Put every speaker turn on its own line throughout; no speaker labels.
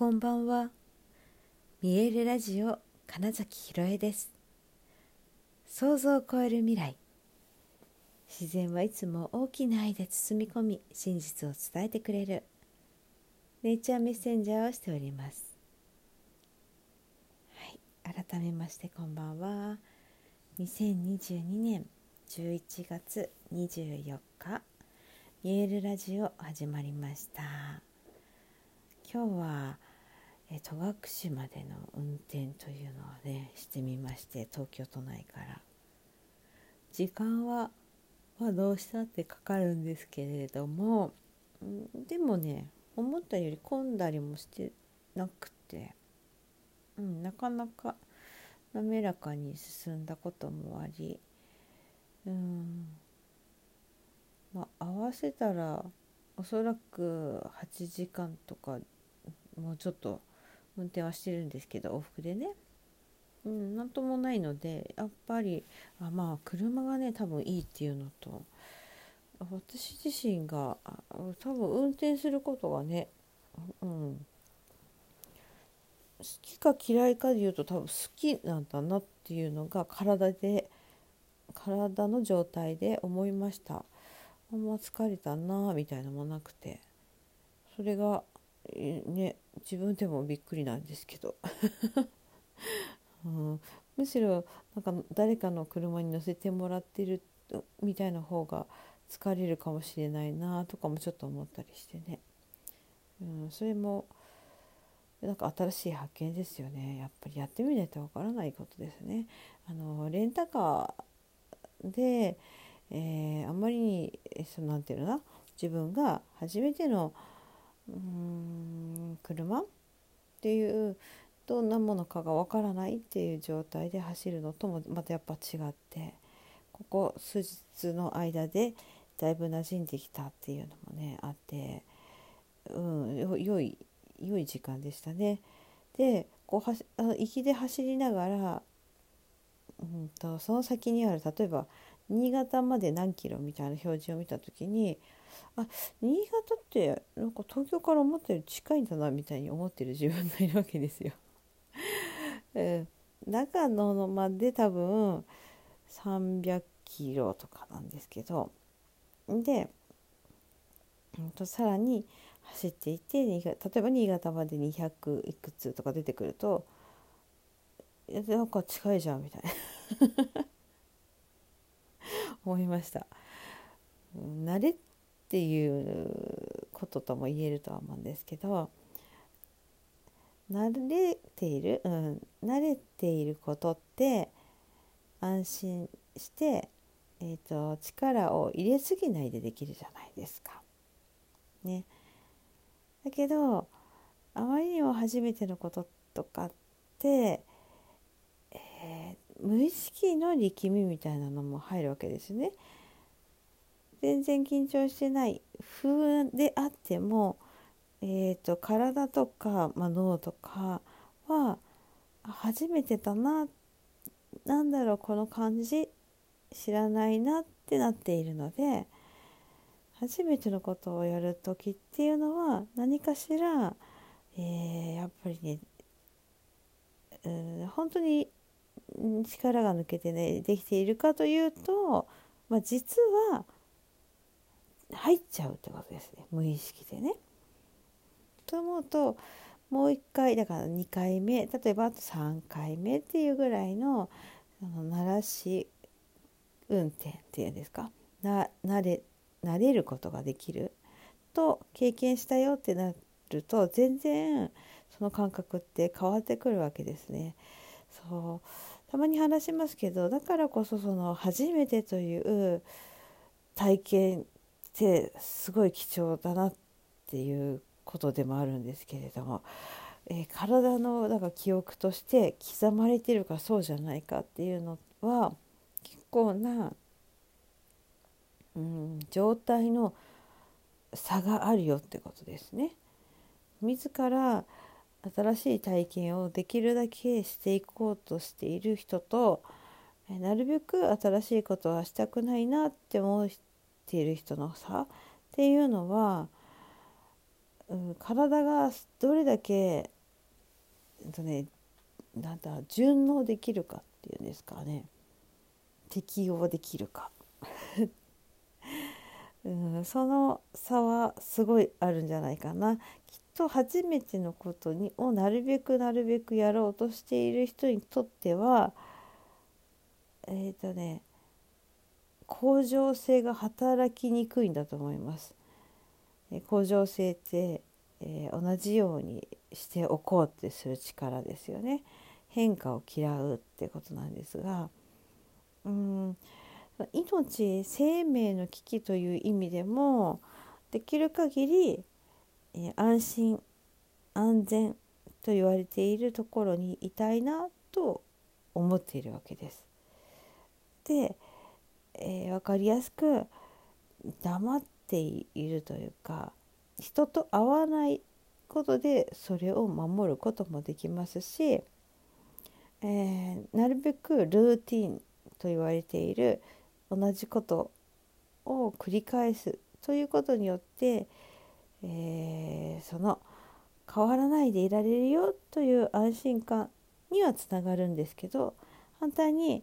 こんばんは。見えるラジオ金崎ひろえです。想像を超える未来。自然はいつも大きな愛で包み込み真実を伝えてくれる。ネイチャーメッセンジャーをしております。はい改めましてこんばんは。2022年11月24日見えるラジオ始まりました。今日はえ戸隠までの運転というのをねしてみまして東京都内から。時間は、まあ、どうしたってかかるんですけれどもでもね思ったより混んだりもしてなくて、うん、なかなか滑らかに進んだこともありうんまあ合わせたらおそらく8時間とかもうちょっと運転はしてるんですけど往復でね。うん、なんともないのでやっぱりあまあ車がね多分いいっていうのと私自身が多分運転することがね、うん、好きか嫌いかでいうと多分好きなんだなっていうのが体で体の状態で思いました。あんま疲れたなみたいなのもなくて。それがね自分でもびっくりなんですけど、うん、むしろなんか誰かの車に乗せてもらってるみたいな方が疲れるかもしれないなとかもちょっと思ったりしてね、うん、それもなんか新しい発見ですよね。やっぱりやってみないとわからないことですね。あのレンタカーで、えー、あんまりそのなんていうのな？自分が初めてのうん車？っていうどんなものかがわからないっていう状態で走るのともまたやっぱ違ってここ数日の間でだいぶ馴染んできたっていうのもねあって、うん、良い良い時間でしたね。でこうはしあの行きで走りながら、うんと、その先にある例えば新潟まで何キロみたいな表示を見た時にあ新潟ってなんか東京から思ったより近いんだなみたいに思ってる自分がいるわけですよ。えー、長野のまで多分300キロとかなんですけどで、うん、とさらに走っていて例えば新潟まで200いくつとか出てくるといやなんか近いじゃんみたいな 思いました。慣れっていうこととも言えるとは思うんですけど慣れている、うん、慣れていることって安心して、えーと、力を入れすぎないでできるじゃないですか。ね、だけどあまりにも初めてのこととかって、えー、無意識の力みみたいなのも入るわけですね。全然緊張してない風であっても、えーと、体とか、まあ、脳とかは初めてだな何だろうこの感じ知らないなってなっているので初めてのことをやる時っていうのは何かしら、えー、やっぱりね、本当に力が抜けてねできているかというと、まあ、実は入っちゃうってことですね無意識でね。と思うともう一回だから2回目例えばあと3回目っていうぐらいのの鳴らし運転っていうんですか？な慣れ慣れることができると経験したよってなると全然その感覚って変わってくるわけですね。そうたまに話しますけどだからこそその初めてという体験てすごい貴重だなっていうことでもあるんですけれども、えー、体のだから記憶として刻まれてるかそうじゃないかっていうのは結構な、うん、状態の差があるよってことですね。自ら新しい体験をできるだけしていこうとしている人となるべく新しいことはしたくないなって思う人ている人の差っていうのはうん、体がどれだけ、えっとね、なんだ順応できるかっていうんですかね。適応できるか。うん、その差はすごいあるんじゃないかな。きっと初めてのことにをなるべくなるべくやろうとしている人にとってはえっ、ー、とね恒常性が働きにくいんだと思います。恒常性って、えー、同じようにしておこうってする力ですよね。変化を嫌うってことなんですがうん命生命の危機という意味でもできる限り、え安心安全と言われているところにいたいなと思っているわけです。で、えー、分かりやすく黙っているというか人と会わないことでそれを守ることもできますし、えー、なるべくルーティンと言われている同じことを繰り返すということによって、えー、その変わらないでいられるよという安心感にはつながるんですけど反対に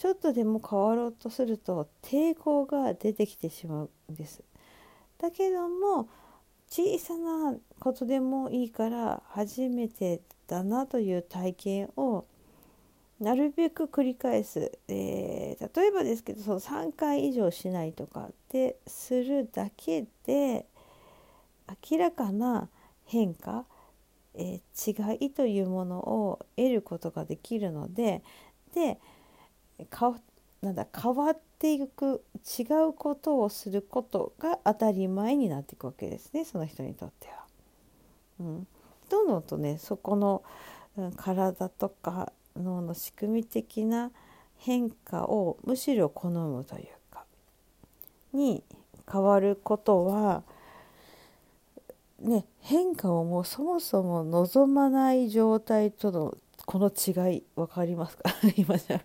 ちょっとでも変わろうとすると抵抗が出てきてしまうんです。だけども小さなことでもいいから初めてだなという体験をなるべく繰り返す、えー、例えばですけどその3回以上しないとかってするだけで明らかな変化、えー、違いというものを得ることができるのででかなんだ変わっていく違うことをすることが当たり前になっていくわけですねその人にとっては。うん、どんどんとねそこの、うん、体とか脳の仕組み的な変化をむしろ好むというかに変わることはね変化をもうそもそも望まない状態とのこの違い分かりますか？今じゃ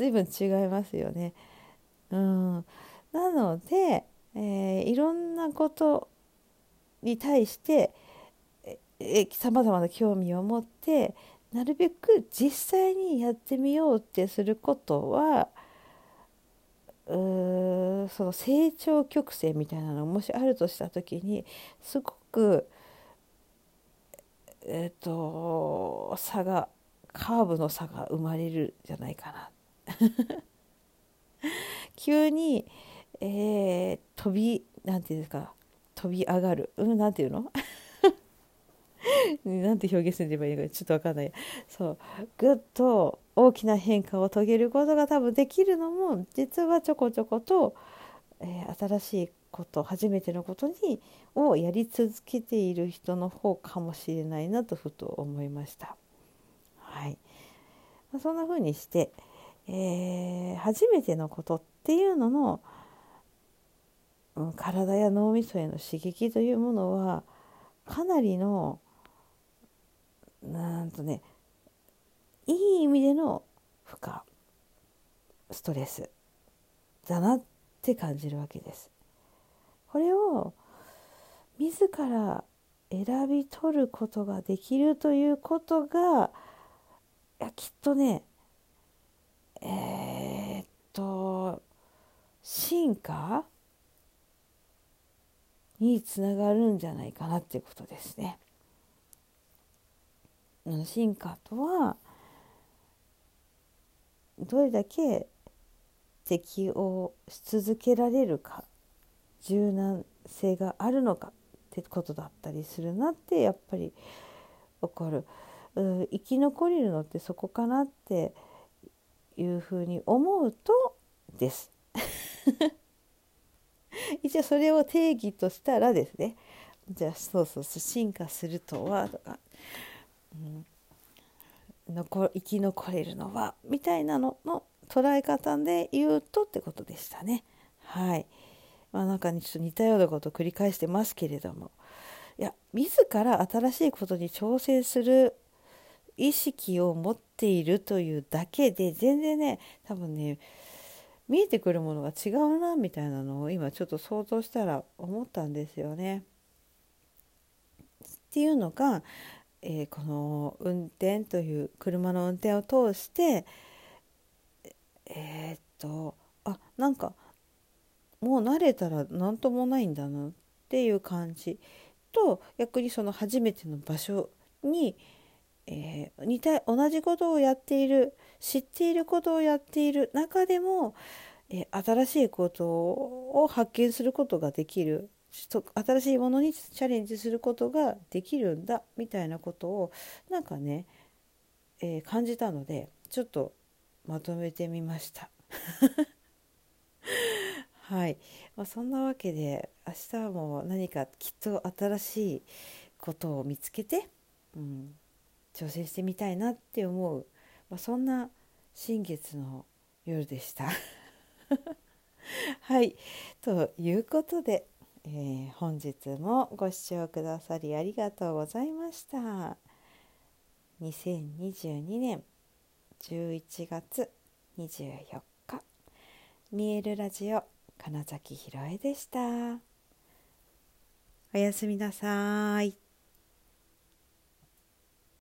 随分違いますよね。うん、なので、えー、いろんなことに対してさまざまな興味を持ってなるべく実際にやってみようってすることはうその成長曲線みたいなのがもしあるとした時にすごくえっ、ー、と差がカーブの差が生まれるじゃないかな。急に、えー、飛びなんていうんですか飛び上がる。うんなんていうの？なんて表現すればいいのかちょっと分かんない。そう。ぐっと大きな変化を遂げることが多分できるのも実はちょこちょこと、えー、新しいこと初めてのことにをやり続けている人の方かもしれないなとふと思いました。はい、そんな風にして、えー、初めてのことっていうのの、うん、体や脳みそへの刺激というものはかなりのなんとねいい意味での負荷ストレスだなって感じるわけです。これを自ら選び取ることができるということがいやきっとね、と進化？につながるんじゃないかなっていうことですね。進化とはどれだけ適応し続けられるか柔軟性があるのかってことだったりするなってやっぱり起こる生き残れるのってそこかなっていうふうに思うとです。一応それを定義としたらですね。じゃあそうそうそう進化するとはとか。うん、残生き残れるのはみたいなのの捉え方で言うとってことでしたね。はい。まあなんか、ちょっと似たようなことを繰り返してますけれども。いや自ら新しいことに挑戦する意識を持っているというだけで全然ね多分ね見えてくるものが違うなみたいなのを今ちょっと想像したら思ったんですよね。っていうのが、えー、この運転という車の運転を通してえー、っとあなんかもう慣れたら何ともないんだなっていう感じと逆にその初めての場所に、えー、似た同じことをやっている知っていることをやっている中でも、えー、新しいことを発見することができる新しいものにチャレンジすることができるんだみたいなことをなんかね、えー、感じたのでちょっとまとめてみました。はい、まあ、そんなわけで明日も何かきっと新しいことを見つけて、うん、挑戦してみたいなって思う、まあ、そんな新月の夜でした。はいということで、えー、本日もご視聴くださりありがとうございました。2022年11月24日見えるラジオ金崎ひろえでした。おやすみなさい。